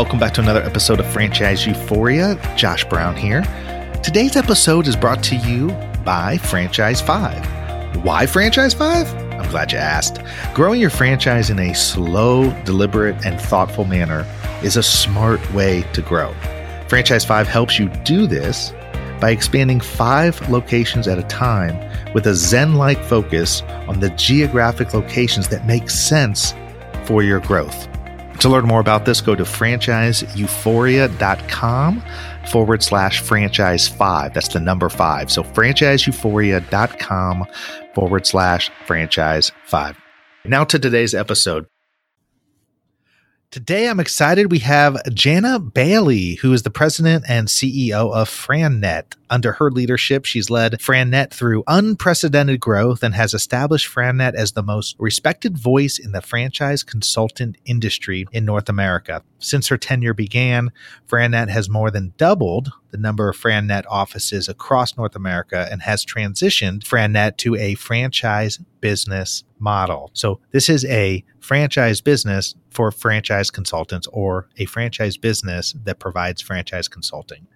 Welcome back to another episode of Franchise Euphoria. Josh Brown here. Today's episode is brought to you by Franchise 5. Why Franchise 5? I'm glad you asked. Growing your franchise in a slow, deliberate, and thoughtful manner is a smart way to grow. Franchise 5 helps you do this by expanding five locations at a time with a Zen like focus on the geographic locations that make sense for your growth. To learn more about this, go to franchiseeuphoria.com forward slash franchise five. That's the number five. So franchiseeuphoria.com forward slash franchise five. Now to today's episode. Today, I'm excited. We have Jania Bailey, who is the president and CEO of FranNet. Under her leadership, she's led FranNet through unprecedented growth and has established FranNet as the most respected voice in the franchise consultant industry in North America. Since her tenure began, FranNet has more than doubled the number of FranNet offices across North America and has transitioned FranNet to a franchise business model. So, this is a franchise business for franchise consultants or a franchise business that provides franchise consulting.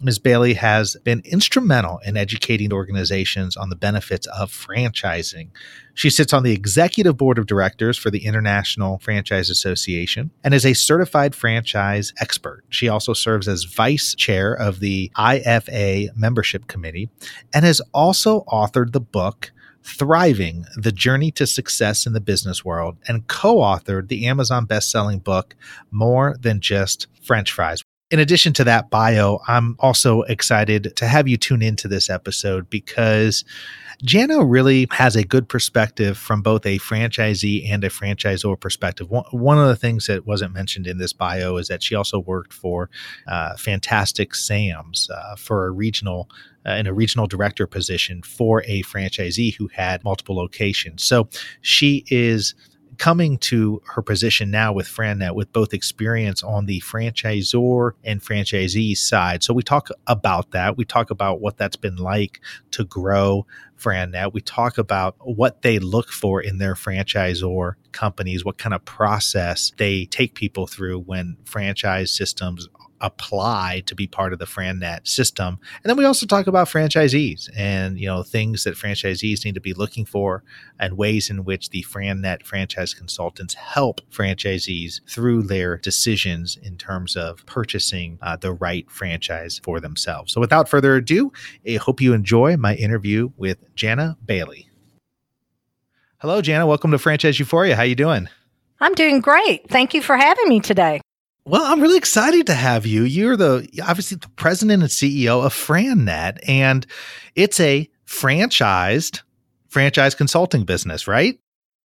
Ms. Bailey has been instrumental in educating organizations on the benefits of franchising. She sits on the executive board of directors for the International Franchise Association and is a certified franchise expert. She also serves as vice chair of the IFA membership committee and has also authored the book Thriving The Journey to Success in the Business World and co authored the Amazon best selling book More Than Just French Fries. In addition to that bio, I'm also excited to have you tune into this episode because Jania really has a good perspective from both a franchisee and a franchisor perspective. One, of the things that wasn't mentioned in this bio is that she also worked for uh, Fantastic Sam's uh, for a regional uh, in a regional director position for a franchisee who had multiple locations. So she is coming to her position now with FranNet with both experience on the franchisor and franchisee side. So we talk about that. We talk about what that's been like to grow FranNet. We talk about what they look for in their franchisor companies, what kind of process they take people through when franchise systems apply to be part of the FranNet system. And then we also talk about franchisees and you know things that franchisees need to be looking for and ways in which the FranNet franchise consultants help franchisees through their decisions in terms of purchasing uh, the right franchise for themselves. So without further ado, I hope you enjoy my interview with Jania Bailey. Hello, Jania. Welcome to Franchise Euphoria. How are you doing? I'm doing great. Thank you for having me today. Well, I'm really excited to have you. You're the obviously the president and CEO of FranNet, and it's a franchised franchise consulting business, right?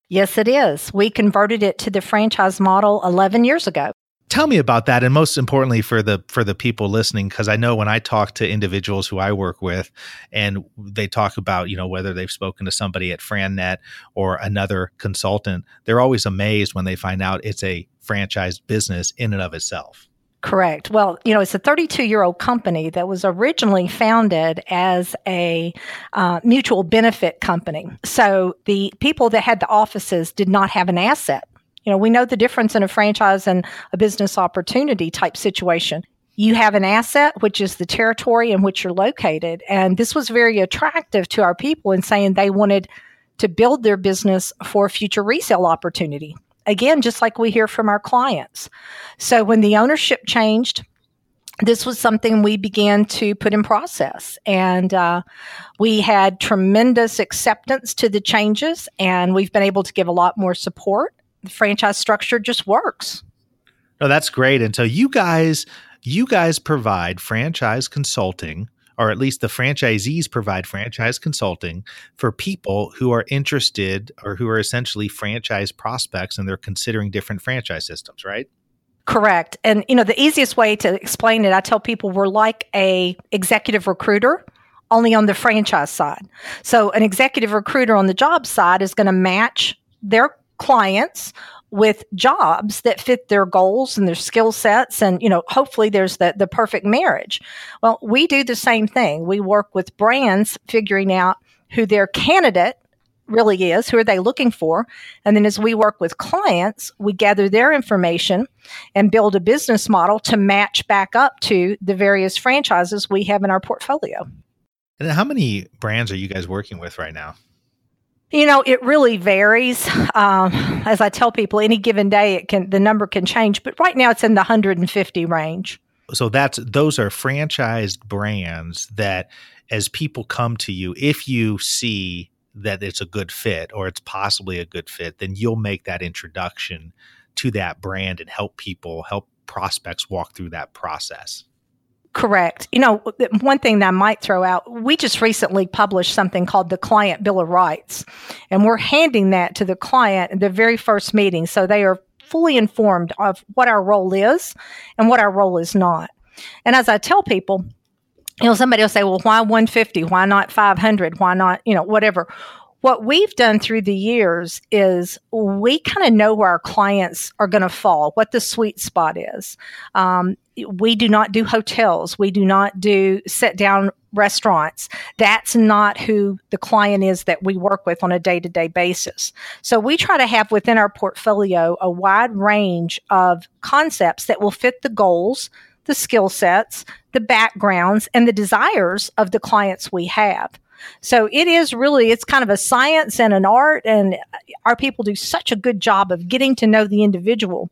Yes, it is. We converted it to the franchise model 11 years ago. Tell me about that, and most importantly for the for the people listening, because I know when I talk to individuals who I work with, and they talk about you know whether they've spoken to somebody at FranNet or another consultant, they're always amazed when they find out it's a franchise business in and of itself. Correct. Well, you know, it's a 32 year old company that was originally founded as a uh, mutual benefit company. So the people that had the offices did not have an asset. You know, we know the difference in a franchise and a business opportunity type situation. You have an asset, which is the territory in which you're located. And this was very attractive to our people in saying they wanted to build their business for a future resale opportunity again, just like we hear from our clients. So when the ownership changed, this was something we began to put in process. And uh, we had tremendous acceptance to the changes, and we've been able to give a lot more support. The franchise structure just works. No, that's great. And so you guys, you guys provide franchise consulting or at least the franchisees provide franchise consulting for people who are interested or who are essentially franchise prospects and they're considering different franchise systems, right? Correct. And you know, the easiest way to explain it, I tell people we're like a executive recruiter only on the franchise side. So an executive recruiter on the job side is going to match their clients with jobs that fit their goals and their skill sets and you know hopefully there's the, the perfect marriage well we do the same thing we work with brands figuring out who their candidate really is, who are they looking for? And then as we work with clients, we gather their information and build a business model to match back up to the various franchises we have in our portfolio. And how many brands are you guys working with right now? You know, it really varies. Um, as I tell people, any given day, it can the number can change, but right now it's in the 150 range. So that's those are franchised brands that, as people come to you, if you see that it's a good fit or it's possibly a good fit, then you'll make that introduction to that brand and help people, help prospects walk through that process. Correct. You know, one thing that I might throw out, we just recently published something called the Client Bill of Rights, and we're handing that to the client in the very first meeting. So they are fully informed of what our role is and what our role is not. And as I tell people, you know, somebody will say, well, why 150? Why not 500? Why not, you know, whatever what we've done through the years is we kind of know where our clients are going to fall, what the sweet spot is. Um, we do not do hotels. We do not do sit down restaurants. That's not who the client is that we work with on a day to day basis. So we try to have within our portfolio a wide range of concepts that will fit the goals, the skill sets, the backgrounds, and the desires of the clients we have. So it is really, it's kind of a science and an art, and our people do such a good job of getting to know the individual.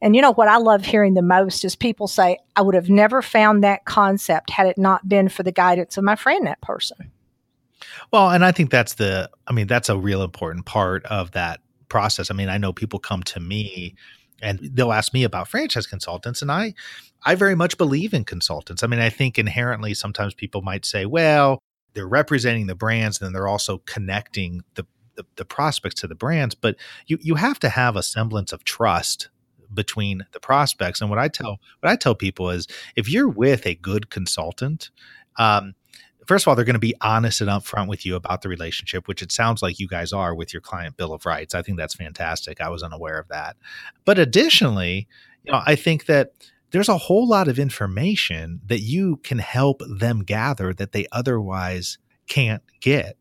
And you know what I love hearing the most is people say, I would have never found that concept had it not been for the guidance of my friend, that person. Well, and I think that's the, I mean, that's a real important part of that process. I mean, I know people come to me and they'll ask me about franchise consultants and I I very much believe in consultants. I mean, I think inherently sometimes people might say, well, they're representing the brands and they're also connecting the, the, the prospects to the brands but you you have to have a semblance of trust between the prospects and what i tell what i tell people is if you're with a good consultant um, first of all, they're going to be honest and upfront with you about the relationship, which it sounds like you guys are with your client bill of rights. I think that's fantastic. I was unaware of that. But additionally, you know, I think that there's a whole lot of information that you can help them gather that they otherwise can't get.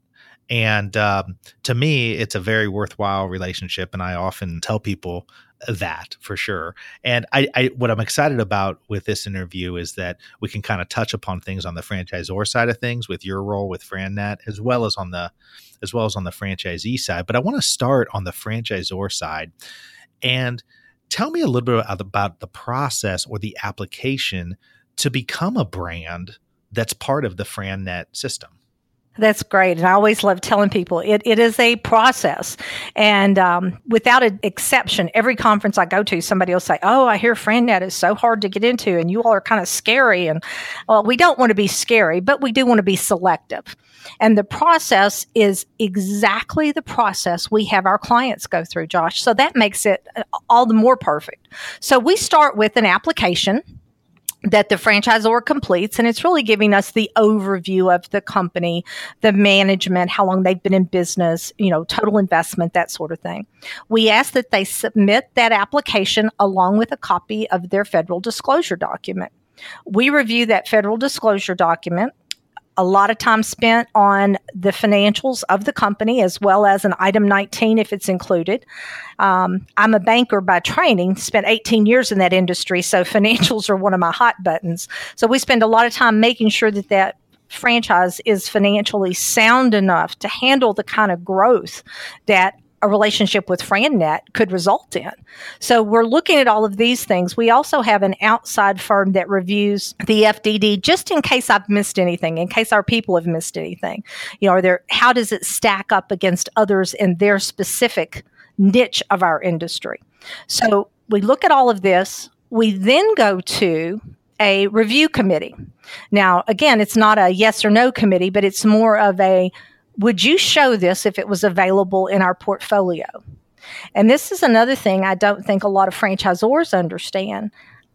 And um, to me, it's a very worthwhile relationship. And I often tell people that for sure. And I, I, what I'm excited about with this interview is that we can kind of touch upon things on the franchisor side of things with your role with FranNet, as well as on the, as well as on the franchisee side. But I want to start on the franchisor side. And Tell me a little bit about the process or the application to become a brand that's part of the FranNet system. That's great. And I always love telling people it, it is a process. And um, without an exception, every conference I go to, somebody will say, Oh, I hear FranNet is so hard to get into, and you all are kind of scary. And well, we don't want to be scary, but we do want to be selective. And the process is exactly the process we have our clients go through, Josh. So that makes it uh, all the more perfect. So we start with an application that the franchisor completes and it's really giving us the overview of the company the management how long they've been in business you know total investment that sort of thing. We ask that they submit that application along with a copy of their federal disclosure document. We review that federal disclosure document a lot of time spent on the financials of the company as well as an item 19 if it's included. Um, I'm a banker by training, spent 18 years in that industry, so financials are one of my hot buttons. So we spend a lot of time making sure that that franchise is financially sound enough to handle the kind of growth that a relationship with FranNet could result in. So we're looking at all of these things. We also have an outside firm that reviews the FDD just in case I've missed anything, in case our people have missed anything. You know, are there how does it stack up against others in their specific niche of our industry? So we look at all of this. We then go to a review committee. Now, again, it's not a yes or no committee, but it's more of a would you show this if it was available in our portfolio? And this is another thing I don't think a lot of franchisors understand.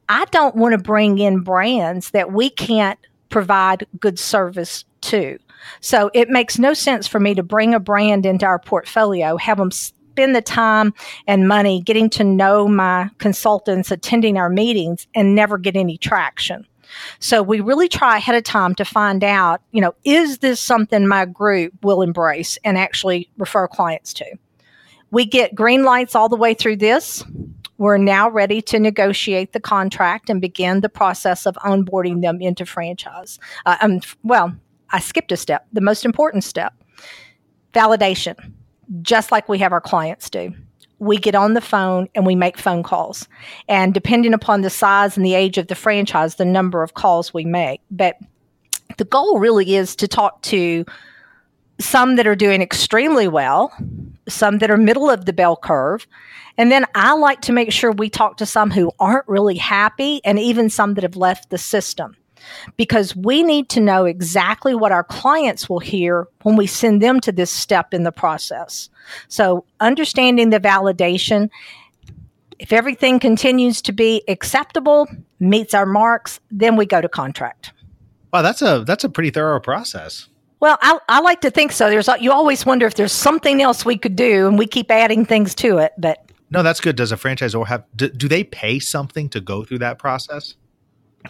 I don't want to bring in brands that we can't provide good service to. So it makes no sense for me to bring a brand into our portfolio, have them spend the time and money getting to know my consultants, attending our meetings, and never get any traction. So we really try ahead of time to find out, you know, is this something my group will embrace and actually refer clients to? We get green lights all the way through this. We're now ready to negotiate the contract and begin the process of onboarding them into franchise. Uh, um, well, I skipped a step, the most important step validation, just like we have our clients do we get on the phone and we make phone calls. And depending upon the size and the age of the franchise, the number of calls we make. But the goal really is to talk to some that are doing extremely well, some that are middle of the bell curve. And then I like to make sure we talk to some who aren't really happy and even some that have left the system because we need to know exactly what our clients will hear when we send them to this step in the process. So, understanding the validation, if everything continues to be acceptable, meets our marks, then we go to contract. Wow, that's a that's a pretty thorough process. Well, I, I like to think so. There's you always wonder if there's something else we could do, and we keep adding things to it. But no, that's good. Does a franchisor have do, do they pay something to go through that process?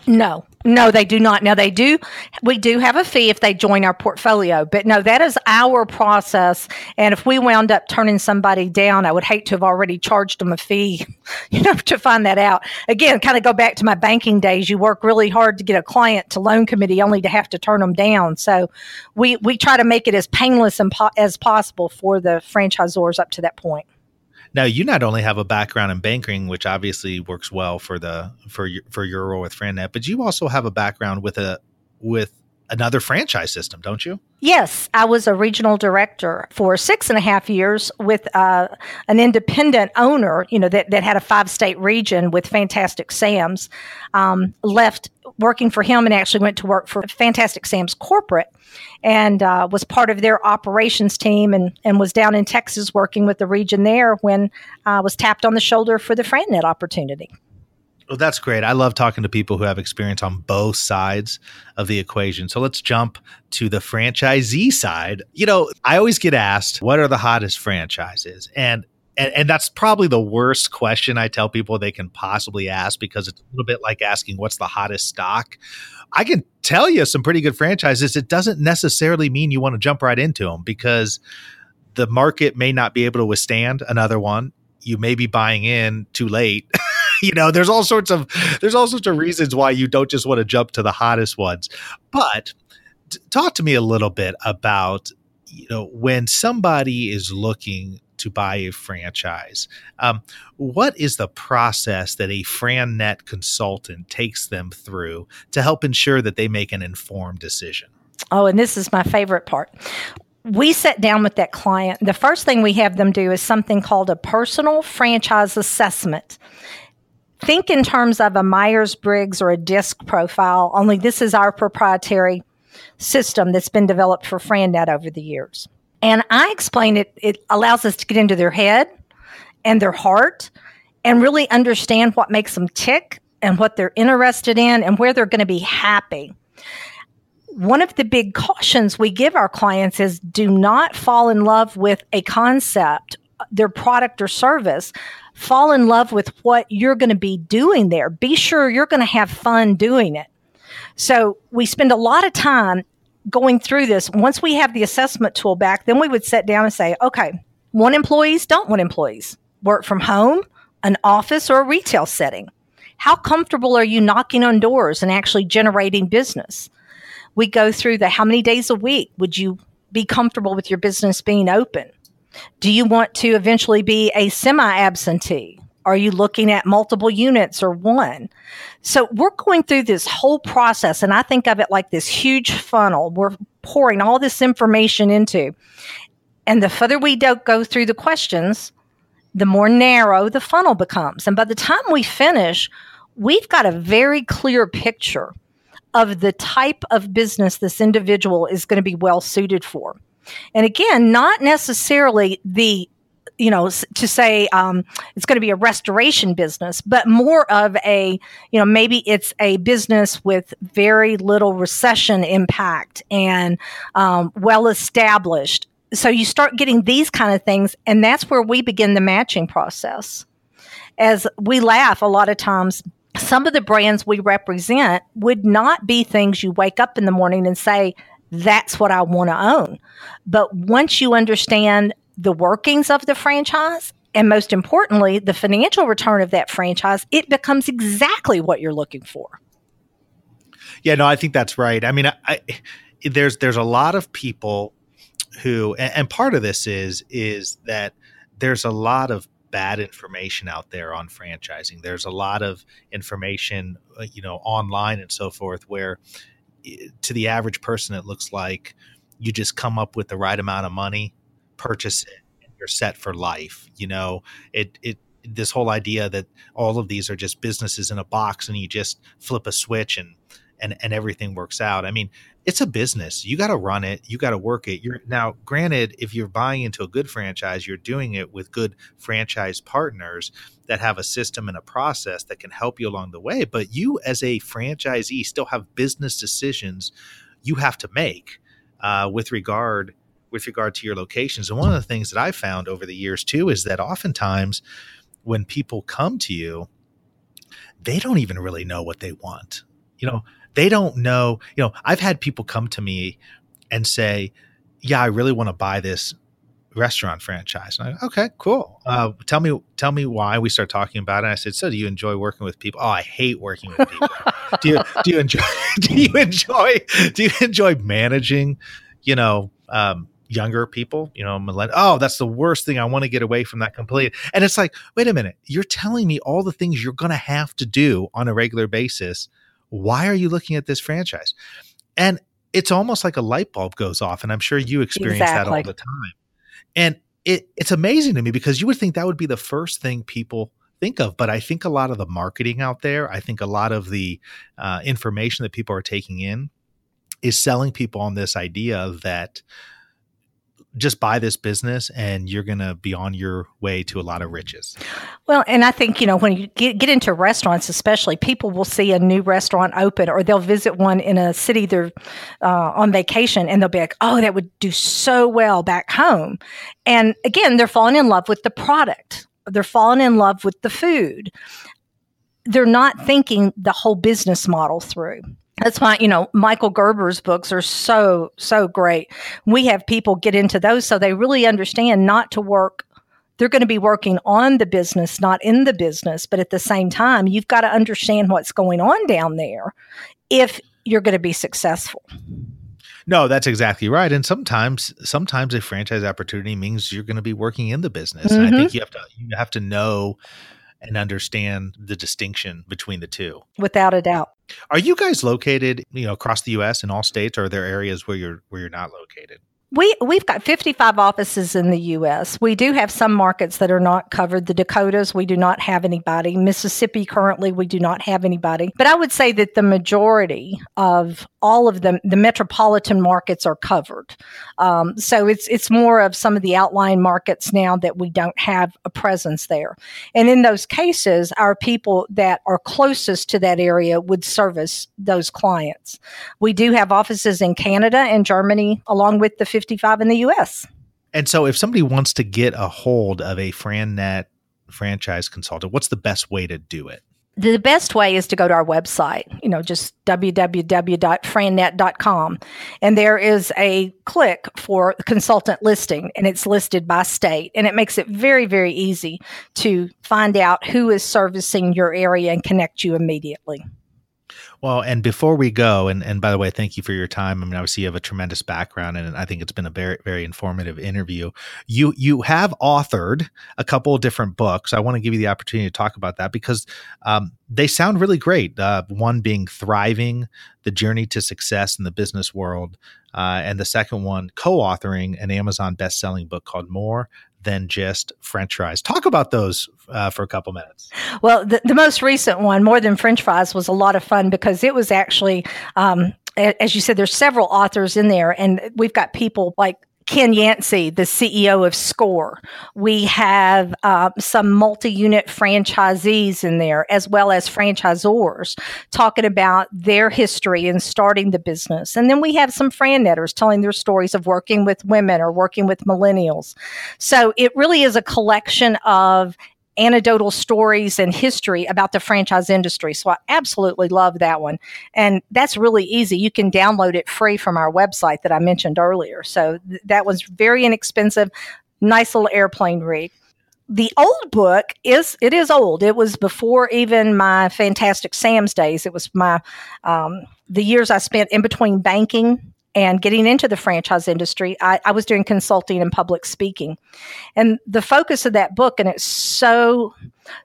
No, no, they do not. Now they do. We do have a fee if they join our portfolio, but no, that is our process. And if we wound up turning somebody down, I would hate to have already charged them a fee, you know, to find that out. Again, kind of go back to my banking days. You work really hard to get a client to loan committee, only to have to turn them down. So we we try to make it as painless as possible for the franchisors up to that point. Now, you not only have a background in banking, which obviously works well for the for your for your role with FranNet, but you also have a background with a with another franchise system, don't you? Yes, I was a regional director for six and a half years with uh, an independent owner, you know, that, that had a five state region with Fantastic Sam's. Um, left working for him and actually went to work for Fantastic Sam's corporate and uh, was part of their operations team and, and was down in Texas working with the region there when I uh, was tapped on the shoulder for the FranNet opportunity. Well, that's great. I love talking to people who have experience on both sides of the equation. So let's jump to the franchisee side. You know, I always get asked, what are the hottest franchises? And and, and that's probably the worst question I tell people they can possibly ask because it's a little bit like asking what's the hottest stock. I can tell you some pretty good franchises. It doesn't necessarily mean you want to jump right into them because the market may not be able to withstand another one. You may be buying in too late. you know, there's all sorts of there's all sorts of reasons why you don't just want to jump to the hottest ones. But t- talk to me a little bit about you know when somebody is looking to buy a franchise. Um, what is the process that a FranNet consultant takes them through to help ensure that they make an informed decision? Oh, and this is my favorite part we sit down with that client. The first thing we have them do is something called a personal franchise assessment think in terms of a Myers Briggs or a DISC profile, only this is our proprietary system that's been developed for FranNet over the years. And I explain it, it allows us to get into their head and their heart and really understand what makes them tick and what they're interested in and where they're going to be happy. One of the big cautions we give our clients is do not fall in love with a concept, their product or service fall in love with what you're going to be doing there. Be sure you're going to have fun doing it. So we spend a lot of time going through this. Once we have the assessment tool back, then we would sit down and say, okay, want employees, don't want employees. Work from home, an office, or a retail setting. How comfortable are you knocking on doors and actually generating business? We go through the how many days a week would you be comfortable with your business being open? Do you want to eventually be a semi absentee? Are you looking at multiple units or one? So we're going through this whole process, and I think of it like this huge funnel we're pouring all this information into. And the further we don't go through the questions, the more narrow the funnel becomes. And by the time we finish, we've got a very clear picture of the type of business this individual is going to be well suited for. And again, not necessarily the you know to say um, it's going to be a restoration business but more of a you know maybe it's a business with very little recession impact and um, well established so you start getting these kind of things and that's where we begin the matching process. As we laugh a lot of times some of the brands we represent would not be things you wake up in the morning and say, that's what I want to own. But once you understand the workings of the franchise, and most importantly, the financial return of that franchise, it becomes exactly what you're looking for. Yeah, no, I think that's right. I mean, I, I there's there's a lot of people who, and, and part of this is is that there's a lot of bad information out there on franchising. There's a lot of information, uh, you know, online and so forth, where to the average person, it looks like you just come up with the right amount of money, purchase it, and you're set for life. You know, it it this whole idea that all of these are just businesses in a box and you just flip a switch and and and everything works out. I mean, it's a business. You got to run it. You got to work it. You're now granted if you're buying into a good franchise, you're doing it with good franchise partners that have a system and a process that can help you along the way, but you as a franchisee still have business decisions you have to make uh, with regard with regard to your locations. And one of the things that I found over the years too is that oftentimes when people come to you, they don't even really know what they want. You know, they don't know, you know, I've had people come to me and say, "Yeah, I really want to buy this restaurant franchise." And I, go, okay, cool. Uh, tell me, tell me why. We start talking about it. I said, "So, do you enjoy working with people?" Oh, I hate working with people. do you do you enjoy do you enjoy do you enjoy managing? You know, um, younger people, you know, millenn- oh, that's the worst thing. I want to get away from that completely. And it's like, wait a minute, you're telling me all the things you're going to have to do on a regular basis why are you looking at this franchise? And it's almost like a light bulb goes off. And I'm sure you experience exactly. that all the time. And it, it's amazing to me because you would think that would be the first thing people think of. But I think a lot of the marketing out there, I think a lot of the uh, information that people are taking in is selling people on this idea that just buy this business and you're going to be on your way to a lot of riches. Well, and I think, you know, when you get, get into restaurants, especially, people will see a new restaurant open or they'll visit one in a city they're uh, on vacation and they'll be like, oh, that would do so well back home. And again, they're falling in love with the product, they're falling in love with the food. They're not thinking the whole business model through that's why you know michael gerber's books are so so great we have people get into those so they really understand not to work they're going to be working on the business not in the business but at the same time you've got to understand what's going on down there if you're going to be successful no, that's exactly right. And sometimes, sometimes a franchise opportunity means you're going to be working in the business. Mm-hmm. And I think mm-hmm. you have to you have to know and understand the distinction between the two. Without a doubt. Are you guys located, you know, across the US in all states or are there areas where you're where you're not located? We we've got 55 offices in the US. We do have some markets that are not covered. The Dakotas, we do not have anybody. Mississippi currently we do not have anybody. But I would say that the majority of all of them, the metropolitan markets are covered. Um, so it's it's more of some of the outlying markets now that we don't have a presence there. And in those cases, our people that are closest to that area would service those clients. We do have offices in Canada and Germany, along with the 55 in the US. And so if somebody wants to get a hold of a FranNet franchise consultant, what's the best way to do it? the best way is to go to our website, you know, just www.frannet.com. And there is a click for consultant listing, and it's listed by state. And it makes it very, very easy to find out who is servicing your area and connect you immediately. Well, and before we go, and, and by the way, thank you for your time. I mean, obviously you have a tremendous background, and I think it's been a very very informative interview. You you have authored a couple of different books. I want to give you the opportunity to talk about that because um, they sound really great. Uh, one being "Thriving: The Journey to Success in the Business World," uh, and the second one, co-authoring an Amazon best-selling book called "More than just French fries. Talk about those uh, for a couple minutes. Well, the, the, most recent one, More Than French Fries, was a lot of fun because it was actually. Um, as you said, there's several authors in there, and we've got people like Ken Yancey, the CEO of SCORE. We have uh, some multi unit franchisees in there, as well as franchisors, talking about their history in starting the business. And then we have some FranNetters telling their stories of working with women or working with millennials. So it really is a collection of anecdotal stories and history about the franchise industry. So I absolutely love that one. And that's really easy. You can download it free from our website that I mentioned earlier. So th- that was very inexpensive, nice little airplane read the old book is it is old it was before even my fantastic sam's days it was my um, the years i spent in between banking and getting into the franchise industry, I, I, was doing consulting and public speaking. And the focus of that book, and it's so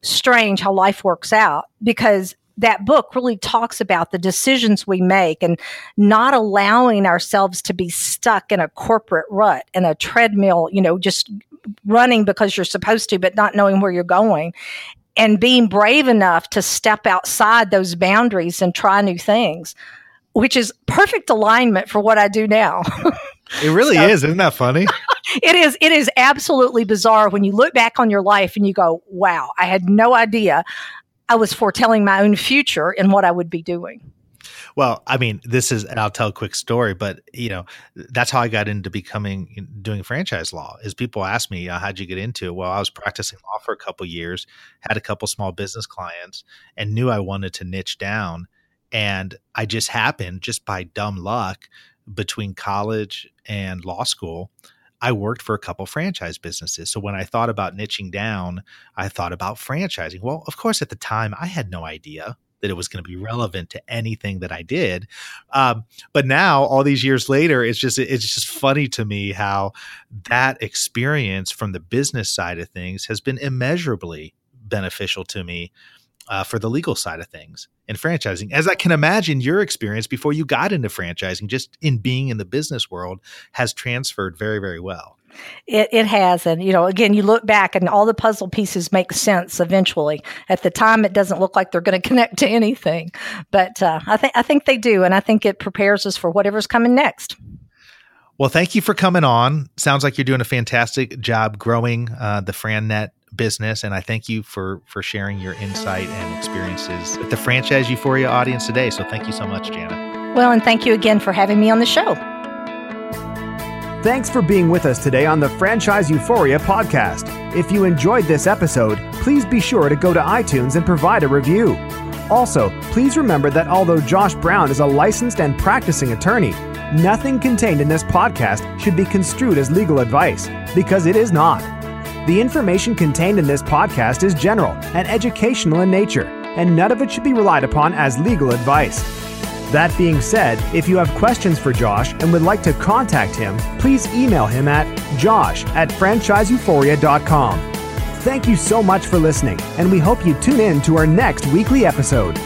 strange how life works out because that book really talks about the decisions we make and not allowing ourselves to be stuck in a corporate rut and a treadmill, you know, just running because you're supposed to, but not knowing where you're going. And being brave enough to step outside those boundaries and try new things which is perfect alignment for what I do now. it really so, is. Isn't that funny? it is. It is absolutely bizarre when you look back on your life and you go, wow, I had no idea I was foretelling my own future and what I would be doing. Well, I mean, this is, and I'll tell a quick story, but you know, that's how I got into becoming doing franchise law. Is people ask me, uh, "How'd you get into?" it? Well, I was practicing law for a couple years, had a couple small business clients, and knew I wanted to niche down and I just happened, just by dumb luck, between college and law school, I worked for a couple franchise businesses. So when I thought about niching down, I thought about franchising. Well, of course, at the time, I had no idea that it was going to be relevant to anything that I did. Um, but now, all these years later, it's just it's just funny to me how that experience from the business side of things has been immeasurably beneficial to me uh, for the legal side of things in franchising. As I can imagine, your experience before you got into franchising, just in being in the business world, has transferred very, very well. It, it has. And, you know, again, you look back and all the puzzle pieces make sense eventually. At the time, it doesn't look like they're going to connect to anything. But uh, I, think I think they do. And I think it prepares us for whatever's coming next. Well, thank you for coming on. Sounds like you're doing a fantastic job growing uh, the FranNet business and i thank you for for sharing your insight and experiences with the franchise euphoria audience today. So thank you so much Jania. Well and thank you again for having me on the show. Thanks for being with us today on the franchise euphoria podcast. If you enjoyed this episode please be sure to go to itunes and provide a review. Also please remember that although josh brown is a licensed and practicing attorney nothing contained in this podcast should be construed as legal advice because it is not the information contained in this podcast is general and educational in nature, and none of it should be relied upon as legal advice. That being said, if you have questions for Josh and would like to contact him, please email him at josh at franchiseeuphoria.com. Thank you so much for listening, and we hope you tune in to our next weekly episode.